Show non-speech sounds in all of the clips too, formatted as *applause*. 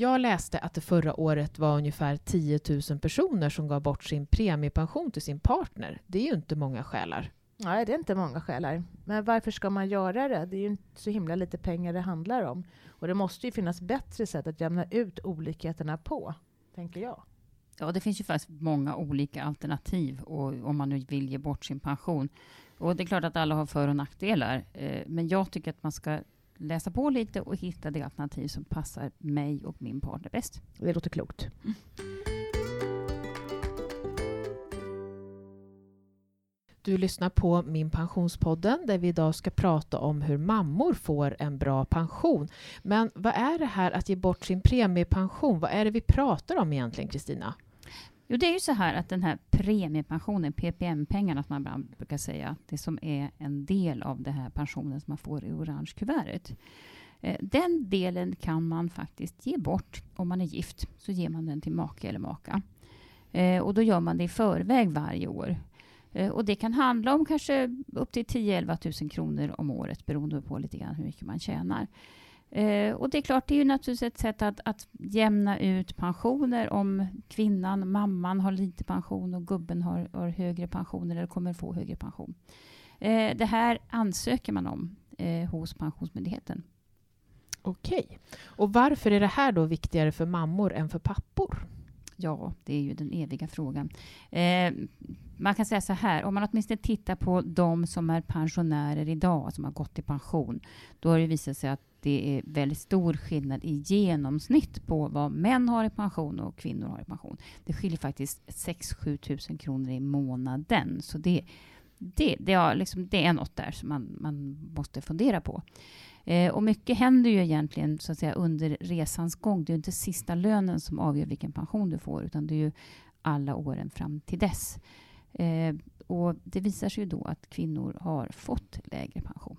Jag läste att det förra året var ungefär 10 000 personer som gav bort sin premiepension till sin partner. Det är ju inte många själar. Nej, det är inte många själar. Men varför ska man göra det? Det är ju inte så himla lite pengar det handlar om. Och det måste ju finnas bättre sätt att jämna ut olikheterna på, tänker jag. Ja, det finns ju faktiskt många olika alternativ och, om man nu vill ge bort sin pension. Och det är klart att alla har för och nackdelar. Eh, men jag tycker att man ska läsa på lite och hitta det alternativ som passar mig och min partner bäst. Det låter klokt. Mm. Du lyssnar på Min Pensionspodden där vi idag ska prata om hur mammor får en bra pension. Men vad är det här att ge bort sin premiepension? Vad är det vi pratar om egentligen, Kristina? Jo, det är ju så här att den här premiepensionen, PPM-pengarna som man ibland brukar säga, det som är en del av den här pensionen som man får i orange kuvertet. Eh, den delen kan man faktiskt ge bort om man är gift. Så ger man den till make eller maka. Eh, och då gör man det i förväg varje år. Eh, och det kan handla om kanske upp till 10-11 000 kronor om året beroende på lite grann hur mycket man tjänar. Eh, och det är klart, det är ju naturligtvis ett sätt att, att jämna ut pensioner om kvinnan, mamman har lite pension och gubben har, har högre pension eller kommer få högre pension. Eh, det här ansöker man om eh, hos Pensionsmyndigheten. Okej. Och varför är det här då viktigare för mammor än för pappor? Ja, det är ju den eviga frågan. Eh, man kan säga så här, om man åtminstone tittar på de som är pensionärer idag, som har gått i pension, då har det visat sig att det är väldigt stor skillnad i genomsnitt på vad män har i pension och kvinnor har i pension. Det skiljer faktiskt 6-7 000 kronor i månaden. Så det, det, det, är, liksom, det är något där som man, man måste fundera på. Eh, och mycket händer ju egentligen så att säga, under resans gång. Det är inte sista lönen som avgör vilken pension du får, utan det är ju alla åren fram till dess. Eh, och det visar sig ju då att kvinnor har fått lägre pension.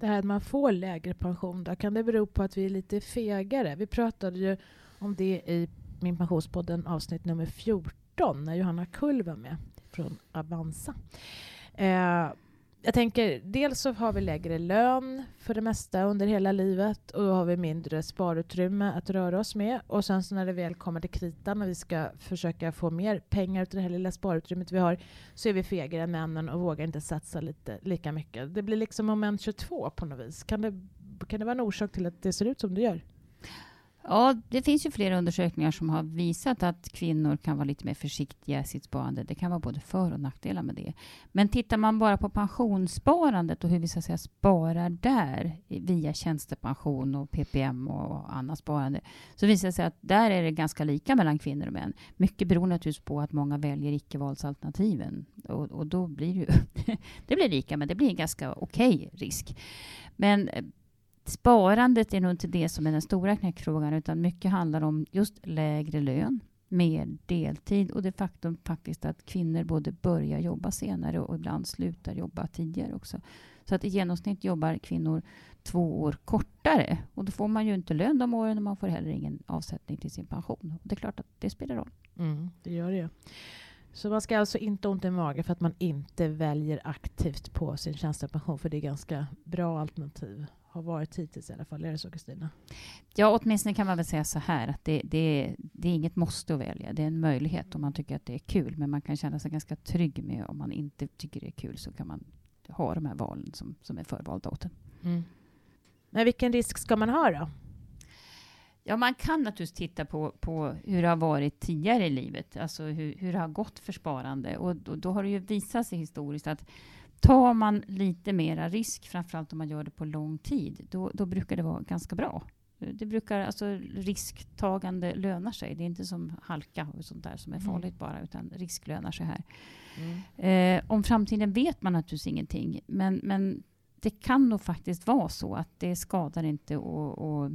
Det här att man får lägre pension, då, kan det bero på att vi är lite fegare? Vi pratade ju om det i Min pensionspodden avsnitt nummer 14 när Johanna Kull var med från Avanza. Eh, jag tänker, dels så har vi lägre lön för det mesta under hela livet och då har vi mindre sparutrymme att röra oss med. Och sen så när det väl kommer till kritan och vi ska försöka få mer pengar till det här lilla sparutrymmet vi har så är vi fegare än männen och vågar inte satsa lite, lika mycket. Det blir liksom moment 22 på något vis. Kan det, kan det vara en orsak till att det ser ut som det gör? Ja, det finns ju flera undersökningar som har visat att kvinnor kan vara lite mer försiktiga i sitt sparande. Det kan vara både för och nackdelar med det. Men tittar man bara på pensionssparandet och hur vi så att säga sparar där via tjänstepension och PPM och annat sparande så visar det sig att där är det ganska lika mellan kvinnor och män. Mycket beror naturligtvis på att många väljer icke-valsalternativen och, och då blir det ju *laughs* det blir lika, men det blir en ganska okej okay risk. Men eh, sparandet är nog inte det som är den stora knäckfrågan, utan mycket handlar om just lägre lön, mer deltid och det faktum faktiskt att kvinnor både börjar jobba senare och ibland slutar jobba tidigare också. Så att i genomsnitt jobbar kvinnor två år kortare och då får man ju inte lön de åren och man får heller ingen avsättning till sin pension. Och det är klart att det spelar roll. Mm, det gör det. Så man ska alltså inte ha ont i magen för att man inte väljer aktivt på sin tjänstepension, för det är ganska bra alternativ har varit hittills i alla fall. Är det så Kristina? Ja, åtminstone kan man väl säga så här att det, det, det är inget måste att välja. Det är en möjlighet om man tycker att det är kul. Men man kan känna sig ganska trygg med om man inte tycker det är kul så kan man ha de här valen som, som är förvalda åt en. Mm. Men vilken risk ska man ha då? Ja, man kan naturligtvis titta på, på hur det har varit tidigare i livet, alltså hur, hur det har gått för sparande. Och då, då har det ju visat sig historiskt att tar man lite mera risk, framförallt om man gör det på lång tid, då, då brukar det vara ganska bra. Det brukar, alltså risktagande lönar sig. Det är inte som halka och sånt där som är mm. farligt bara, utan risk lönar sig här. Mm. Eh, om framtiden vet man naturligtvis ingenting, men, men det kan nog faktiskt vara så att det skadar inte att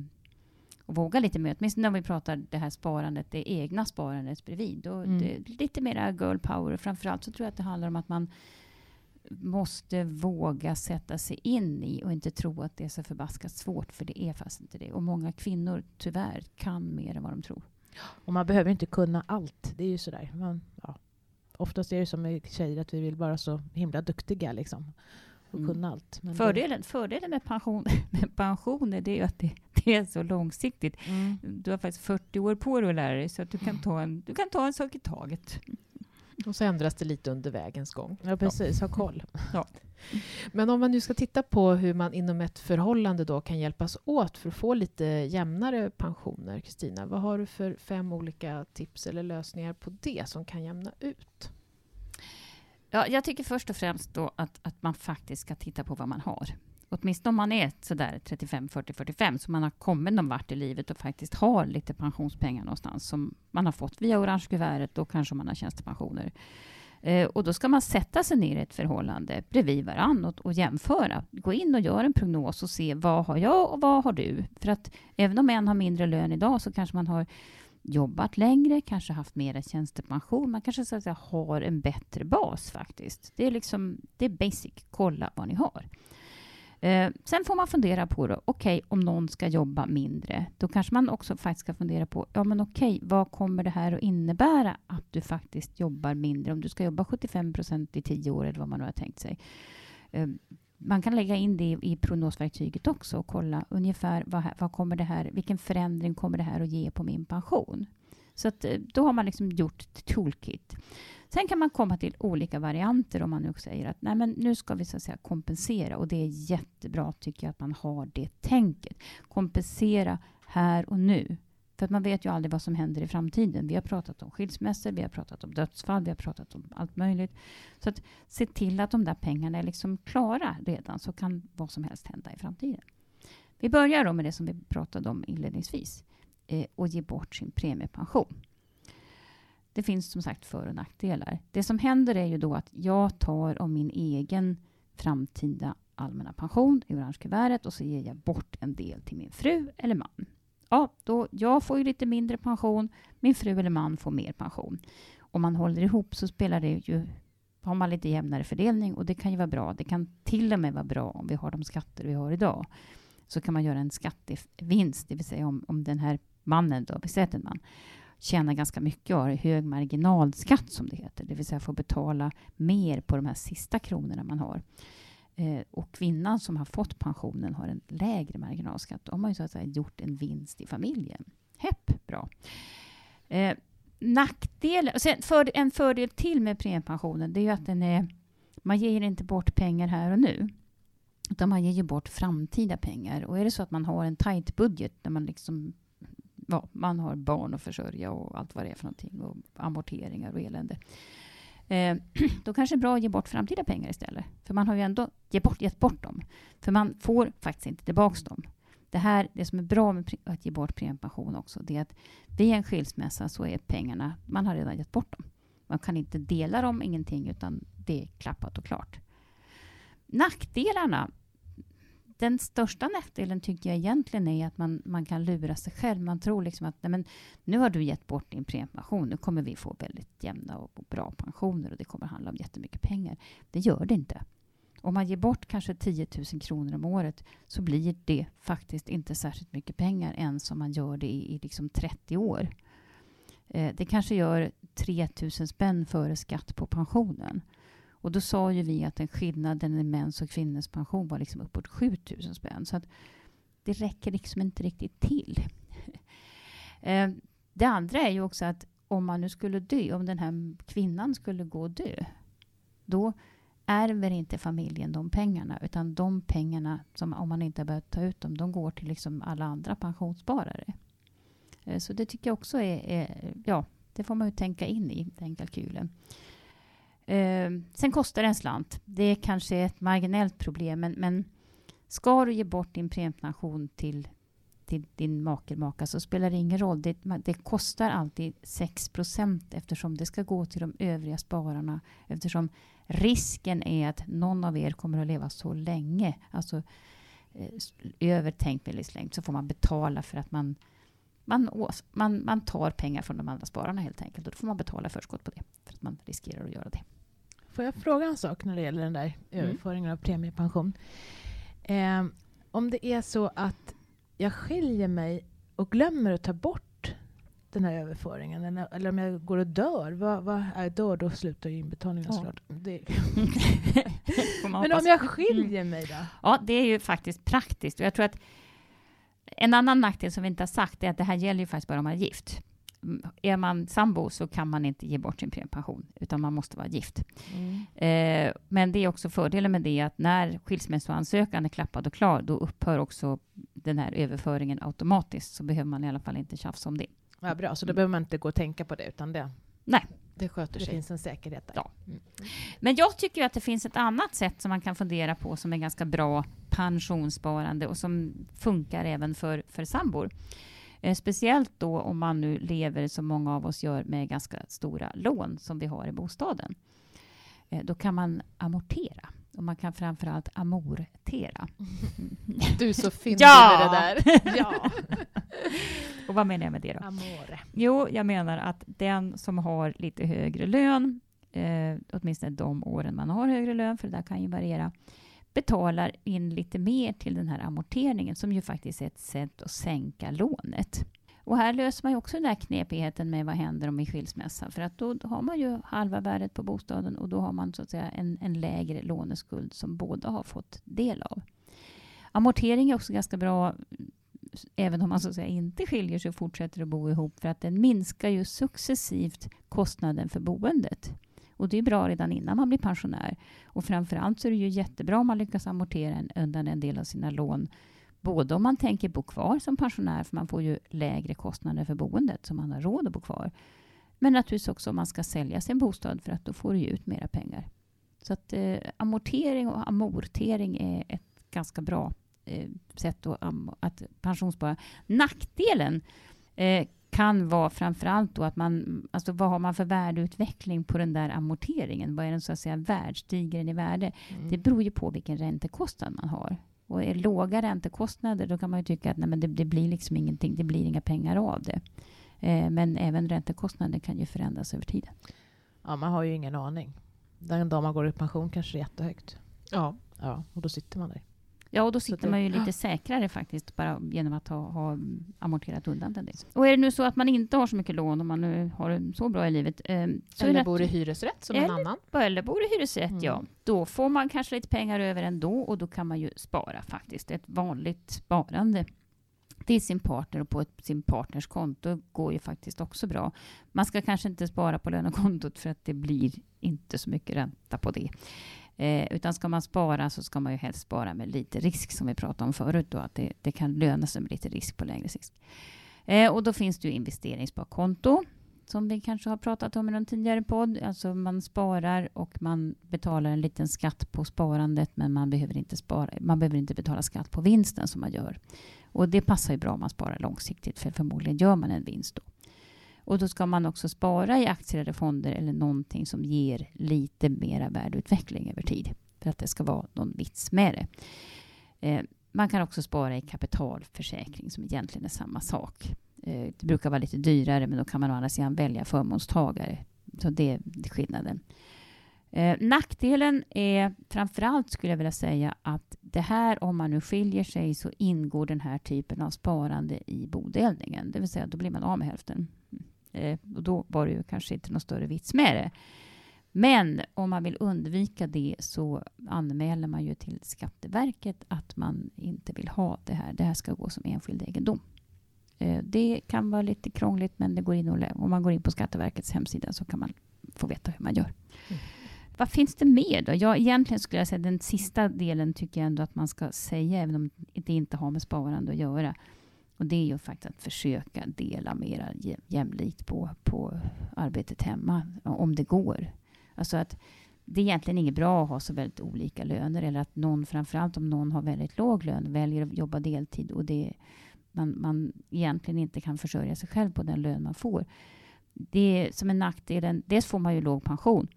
våga lite mer. Åtminstone när vi pratar det här sparandet, det egna sparandet bredvid. Då, mm. det, lite mera girl power. Framförallt så tror jag att det handlar om att man måste våga sätta sig in i och inte tro att det är så förbaskat svårt, för det är fast inte det. Och många kvinnor, tyvärr, kan mer än vad de tror. Och man behöver inte kunna allt. Det är ju sådär. Man, ja. Oftast är det som med tjejer, att vi vill vara så himla duktiga liksom. Och mm. kunna allt. fördelen, fördelen med, pension, *laughs* med pensioner, det är ju att det, det *laughs* det är så långsiktigt. Mm. Du har faktiskt 40 år på dig att lära dig, så att du kan *laughs* ta en, du kan ta en sak i taget. Och så ändras det lite under vägens gång. Ja, precis. Ha koll. Men om man nu ska titta på hur man inom ett förhållande då kan hjälpas åt för att få lite jämnare pensioner, Kristina, vad har du för fem olika tips eller lösningar på det som kan jämna ut? Ja, jag tycker först och främst då att, att man faktiskt ska titta på vad man har. Åtminstone om man är sådär 35, 40, 45, så man har kommit någon vart i livet och faktiskt har lite pensionspengar någonstans som man har fått via orange kuvertet, då kanske man har tjänstepensioner. Eh, och då ska man sätta sig ner i ett förhållande bredvid varandra och, och jämföra. Gå in och gör en prognos och se vad har jag och vad har du? För att även om en har mindre lön idag så kanske man har jobbat längre, kanske haft mer tjänstepension. Man kanske så att säga, har en bättre bas faktiskt. Det är, liksom, det är basic. Kolla vad ni har. Eh, sen får man fundera på då, okej, okay, om någon ska jobba mindre, då kanske man också faktiskt ska fundera på, ja men okej, okay, vad kommer det här att innebära att du faktiskt jobbar mindre? Om du ska jobba 75 procent i tio år eller vad man nu har tänkt sig. Eh, man kan lägga in det i prognosverktyget också och kolla ungefär vad, vad kommer det här, vilken förändring kommer det här att ge på min pension? Så att, eh, då har man liksom gjort ett toolkit. Sen kan man komma till olika varianter om man nu säger att Nej, men nu ska vi så att säga kompensera och det är jättebra tycker jag att man har det tänket. Kompensera här och nu. För att man vet ju aldrig vad som händer i framtiden. Vi har pratat om skilsmässor, vi har pratat om dödsfall, vi har pratat om allt möjligt. Så att se till att de där pengarna är liksom klara redan, så kan vad som helst hända i framtiden. Vi börjar då med det som vi pratade om inledningsvis, eh, och ge bort sin premiepension. Det finns som sagt för och nackdelar. Det som händer är ju då att jag tar av min egen framtida allmänna pension i orange kuvertet och så ger jag bort en del till min fru eller man. Ja, då, jag får ju lite mindre pension, min fru eller man får mer pension. Om man håller ihop så spelar det ju har man lite jämnare fördelning och det kan ju vara bra. Det kan till och med vara bra om vi har de skatter vi har idag. Så kan man göra en skattevinst, det vill säga om, om den här mannen, då, vi en man, tjänar ganska mycket och har hög marginalskatt som det heter, det vill säga får betala mer på de här sista kronorna man har. Eh, och kvinnan som har fått pensionen har en lägre marginalskatt. Då har man ju så att säga gjort en vinst i familjen. Hepp, bra. Eh, nackdel, sen för, en fördel till med premiepensionen det är ju att den är, man ger inte bort pengar här och nu. Utan man ger ju bort framtida pengar. Och är det så att man har en tajt budget där man liksom ja, man har barn att försörja och allt vad det är för någonting och amorteringar och elände. Eh, *clears throat* då kanske det är bra att ge bort framtida pengar istället. För man har ju ändå gett bort, gett bort dem. För man får faktiskt inte tillbaka dem. Det, här, det som är bra med att ge bort premiepension också, det är att vid en skilsmässa så är pengarna, man har redan gett bort dem. Man kan inte dela dem, ingenting, utan det är klappat och klart. Nackdelarna den största nackdelen tycker jag egentligen är att man, man kan lura sig själv. Man tror liksom att nej men, nu har du gett bort din premiepension. Nu kommer vi få väldigt jämna och, och bra pensioner och det kommer handla om jättemycket pengar. Det gör det inte. Om man ger bort kanske 10 000 kronor om året så blir det faktiskt inte särskilt mycket pengar ens om man gör det i, i liksom 30 år. Eh, det kanske gör 3 000 spänn före skatt på pensionen. Och då sa ju vi att den skillnaden i mäns och kvinnors pension var liksom uppåt 7000 spänn. Så att det räcker liksom inte riktigt till. *laughs* Eh, det andra är ju också att om man nu skulle dö, om den här kvinnan skulle gå och dö, då ärver inte familjen de pengarna, utan de pengarna, som, om man inte har börjat ta ut dem, de går till liksom alla andra pensionssparare. Eh, så det tycker jag också är, är, ja, det får man ju tänka in i den kalkylen. Eh, sen kostar det en slant. Det är kanske ett marginellt problem, men, men ska du ge bort din premiepension till, till din make eller maka så spelar det ingen roll. Det, det kostar alltid 6 eftersom det ska gå till de övriga spararna. Eftersom risken är att någon av er kommer att leva så länge, alltså eh, över tänkt medellivslängd, så får man betala för att man man, man, man tar pengar från de andra spararna helt enkelt. Och då får man betala förskott på det. För att man riskerar att göra det. Får jag fråga en sak när det gäller den där mm. överföringen av premiepension? Eh, om det är så att jag skiljer mig och glömmer att ta bort den här överföringen, eller, eller om jag går och dör, vad, vad är dör? Då slutar ju inbetalningen ja. såklart. *laughs* *laughs* Men om jag skiljer mig då? Ja, det är ju faktiskt praktiskt. Och jag tror att en annan nackdel som vi inte har sagt är att det här gäller ju faktiskt bara om man är gift. Mm, Är man sambo så kan man inte ge bort sin premiepension, utan man måste vara gift. Mm. Eh, men det är också fördelen med det att när skilsmässoansökan är klappad och klar, då upphör också den här överföringen automatiskt, så behöver man i alla fall inte tjafsa om det. Ja, bra, så då behöver man inte gå och tänka på det, utan det, Det sköter det sig. finns en säkerhet där. Ja. Mm. Men jag tycker att det finns ett annat sätt som man kan fundera på som är ganska bra pensionssparande och som funkar även för, för sambor. Eh, speciellt då om man nu lever som många av oss gör med ganska stora lån som vi har i bostaden. Eh, då kan man amortera och man kan framförallt amortera. *laughs* Du är så fyndig Ja! med det där. *laughs* Ja, *laughs* Och vad menar jag med det då? amore. Jo, jag menar att den som har lite högre lön, eh, åtminstone de åren man har högre lön, för det där kan ju variera, betalar in lite mer till den här amorteringen, som ju faktiskt är ett sätt att sänka lånet. Och här löser man ju också den där knepigheten med vad händer om vi skilsmässa, för att då har man ju halva värdet på bostaden och då har man så att säga en, en lägre låneskuld som båda har fått del av. Amortering är också ganska bra även om man så att säga inte skiljer sig och fortsätter att bo ihop, för att den minskar ju successivt kostnaden för boendet. Och det är bra redan innan man blir pensionär. Och framförallt så är det ju jättebra om man lyckas amortera en, undan en del av sina lån. Både om man tänker bo kvar som pensionär, för man får ju lägre kostnader för boendet, så man har råd att bo kvar. Men naturligtvis också om man ska sälja sin bostad, för att då får du ju ut mera pengar. Så att eh, amortering och amortering är ett ganska bra eh, sätt att, att pensionsspara. Nackdelen eh, kan vara framförallt då att man, alltså vad har man för värdeutveckling på den där amorteringen? Vad är den så att säga värd? Stiger den i värde? Mm. Det beror ju på vilken räntekostnad man har. Och är låga räntekostnader, då kan man ju tycka att nej, men det, det blir liksom ingenting, det blir inga pengar av det. Eh, men även räntekostnader kan ju förändras över tiden. Ja, man har ju ingen aning. Den dag man går i pension kanske det är jättehögt. Ja. Ja, och då sitter man där. Ja, och då sitter det- man ju lite säkrare faktiskt, bara genom att ha, ha amorterat undan den. Och är det nu så att man inte har så mycket lån, om man nu har det så bra i livet, eh, så Eller det bor i hyresrätt som en Eller- annan. eller bor i hyresrätt, Mm. ja. Då får man kanske lite pengar över ändå och då kan man ju spara faktiskt. Ett vanligt sparande till sin partner och på ett, sin partners konto går ju faktiskt också bra. Man ska kanske inte spara på lönekontot för att det blir inte så mycket ränta på det. Eh, utan ska man spara så ska man ju helst spara med lite risk som vi pratade om förut då, att det, det kan löna sig med lite risk på längre sikt. Eh, och då finns det ju investeringssparkonto som vi kanske har pratat om i någon tidigare podd. Alltså man sparar och man betalar en liten skatt på sparandet men man behöver inte, spara, man behöver inte betala skatt på vinsten som man gör. Och det passar ju bra om man sparar långsiktigt för förmodligen gör man en vinst då. Och då ska man också spara i aktier eller fonder eller någonting som ger lite mera värdeutveckling över tid. För att det ska vara någon vits med det. Eh, man kan också spara i kapitalförsäkring som egentligen är samma sak. Eh, det brukar vara lite dyrare men då kan man å andra sidan välja förmånstagare. Så det är skillnaden. Eh, nackdelen är framförallt skulle jag vilja säga att det här om man nu skiljer sig så ingår den här typen av sparande i bodelningen. Det vill säga då blir man av med hälften. Eh, och då var det ju kanske inte någon större vits med det. Men om man vill undvika det så anmäler man ju till Skatteverket att man inte vill ha det här. Det här ska gå som enskild egendom. Eh, Det kan vara lite krångligt men det går in och om man går in på Skatteverkets hemsida så kan man få veta hur man gör. Mm. Vad finns det mer då? Ja, egentligen skulle jag säga den sista delen tycker jag ändå att man ska säga även om det inte har med sparande att göra. Och det är ju faktiskt att försöka dela mera jämlikt på, på arbetet hemma, om det går. Alltså att det är egentligen inget bra att ha så väldigt olika löner eller att någon, framförallt om någon har väldigt låg lön, väljer att jobba deltid och det, man, man egentligen inte kan försörja sig själv på den lön man får. Det är som en nackdelen, dels får man ju låg pension,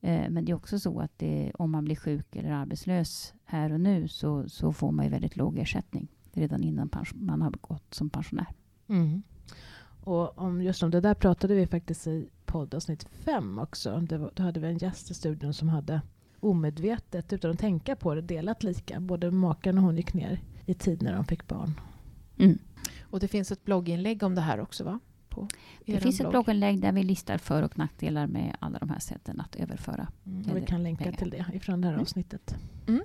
eh, men det är också så att det, om man blir sjuk eller arbetslös här och nu så, så får man ju väldigt låg ersättning redan innan man har gått som pensionär. Mm. Och om, just om det där pratade vi faktiskt i poddavsnitt fem också. Det var, då hade vi en gäst i studion som hade omedvetet, utan att tänka på det, delat lika. Både maken och hon gick ner i tid när de fick barn. Mm. Och det finns ett blogginlägg om det här också va? På Det finns ett blogg. blogginlägg där vi listar för och nackdelar med alla de här sätten att överföra. Mm. Och vi kan länka pengar. till det ifrån det här Mm.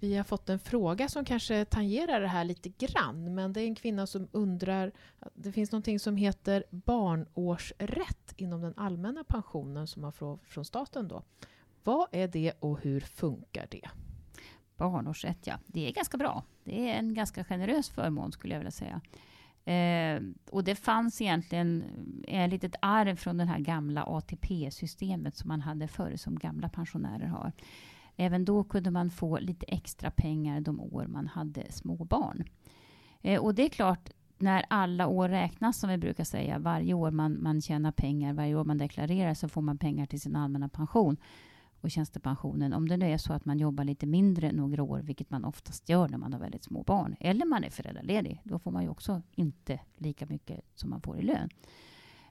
Vi har fått en fråga som kanske tangerar det här lite grann, men det är en kvinna som undrar, det finns någonting som heter barnårsrätt inom den allmänna pensionen som man får från staten då. Vad är det och hur funkar det? Barnårsrätt, ja. Det är ganska bra. Det är en ganska generös förmån skulle jag vilja säga. Eh, och det fanns egentligen eh, ett litet arv från det här gamla ATP-systemet som man hade förr, som gamla pensionärer har. Även då kunde man få lite extra pengar de år man hade små barn. Eh, och det är klart, när alla år räknas, som vi brukar säga, varje år man, man tjänar pengar, varje år man deklarerar, så får man pengar till sin allmänna pension och tjänstepensionen. Om det nu är så att man jobbar lite mindre några år, vilket man oftast gör när man har väldigt små barn, eller man är föräldraledig, då får man ju också inte lika mycket som man får i lön.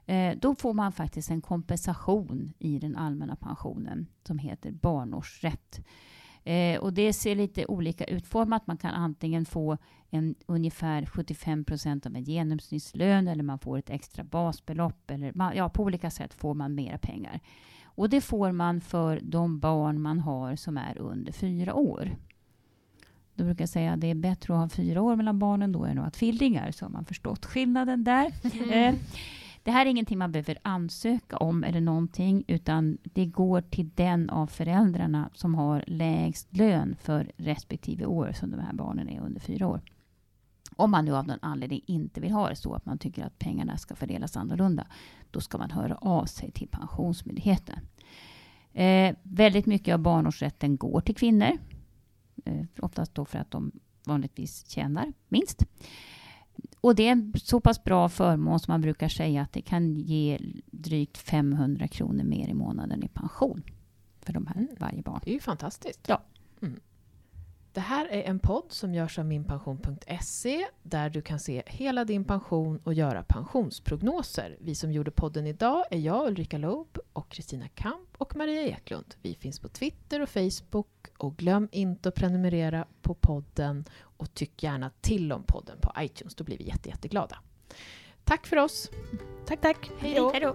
Eh, då får man faktiskt en kompensation i den allmänna pensionen som heter barnårsrätt. Eh, och det ser lite olika utformat. Man kan antingen få en ungefär 75 procent av en genomsnittslön eller man får ett extra basbelopp. Eller, ja, på olika sätt får man mera pengar. Och det får man för de barn man har som är under fyra år. Då brukar jag säga att det är bättre att ha fyra år mellan barnen då än att ha tvillingar, så har man förstått skillnaden där. Mm. *laughs* Eh, det här är ingenting man behöver ansöka om eller någonting, utan det går till den av föräldrarna som har lägst lön för respektive år som de här barnen är under fyra år. Om man nu av någon anledning inte vill ha det så att man tycker att pengarna ska fördelas annorlunda, då ska man höra av sig till Pensionsmyndigheten. Eh, väldigt mycket av barnårsrätten går till kvinnor. Eh, oftast då för att de vanligtvis tjänar minst. Och det är en så pass bra förmån som man brukar säga att det kan ge drygt 500 kronor mer i månaden i pension för de här mm. varje barn. Det är ju fantastiskt. Ja. Mm. Det här är en podd som görs av minpension.se där du kan se hela din pension och göra pensionsprognoser. Vi som gjorde podden idag är jag, Ulrika Loob och Kristina Kamp och Maria Eklund. Vi finns på Twitter och Facebook och glöm inte att prenumerera på podden och tyck gärna till om podden på iTunes. Då blir vi jätte, jätteglada. Tack för oss. Tack, tack. Hej då. Hej då.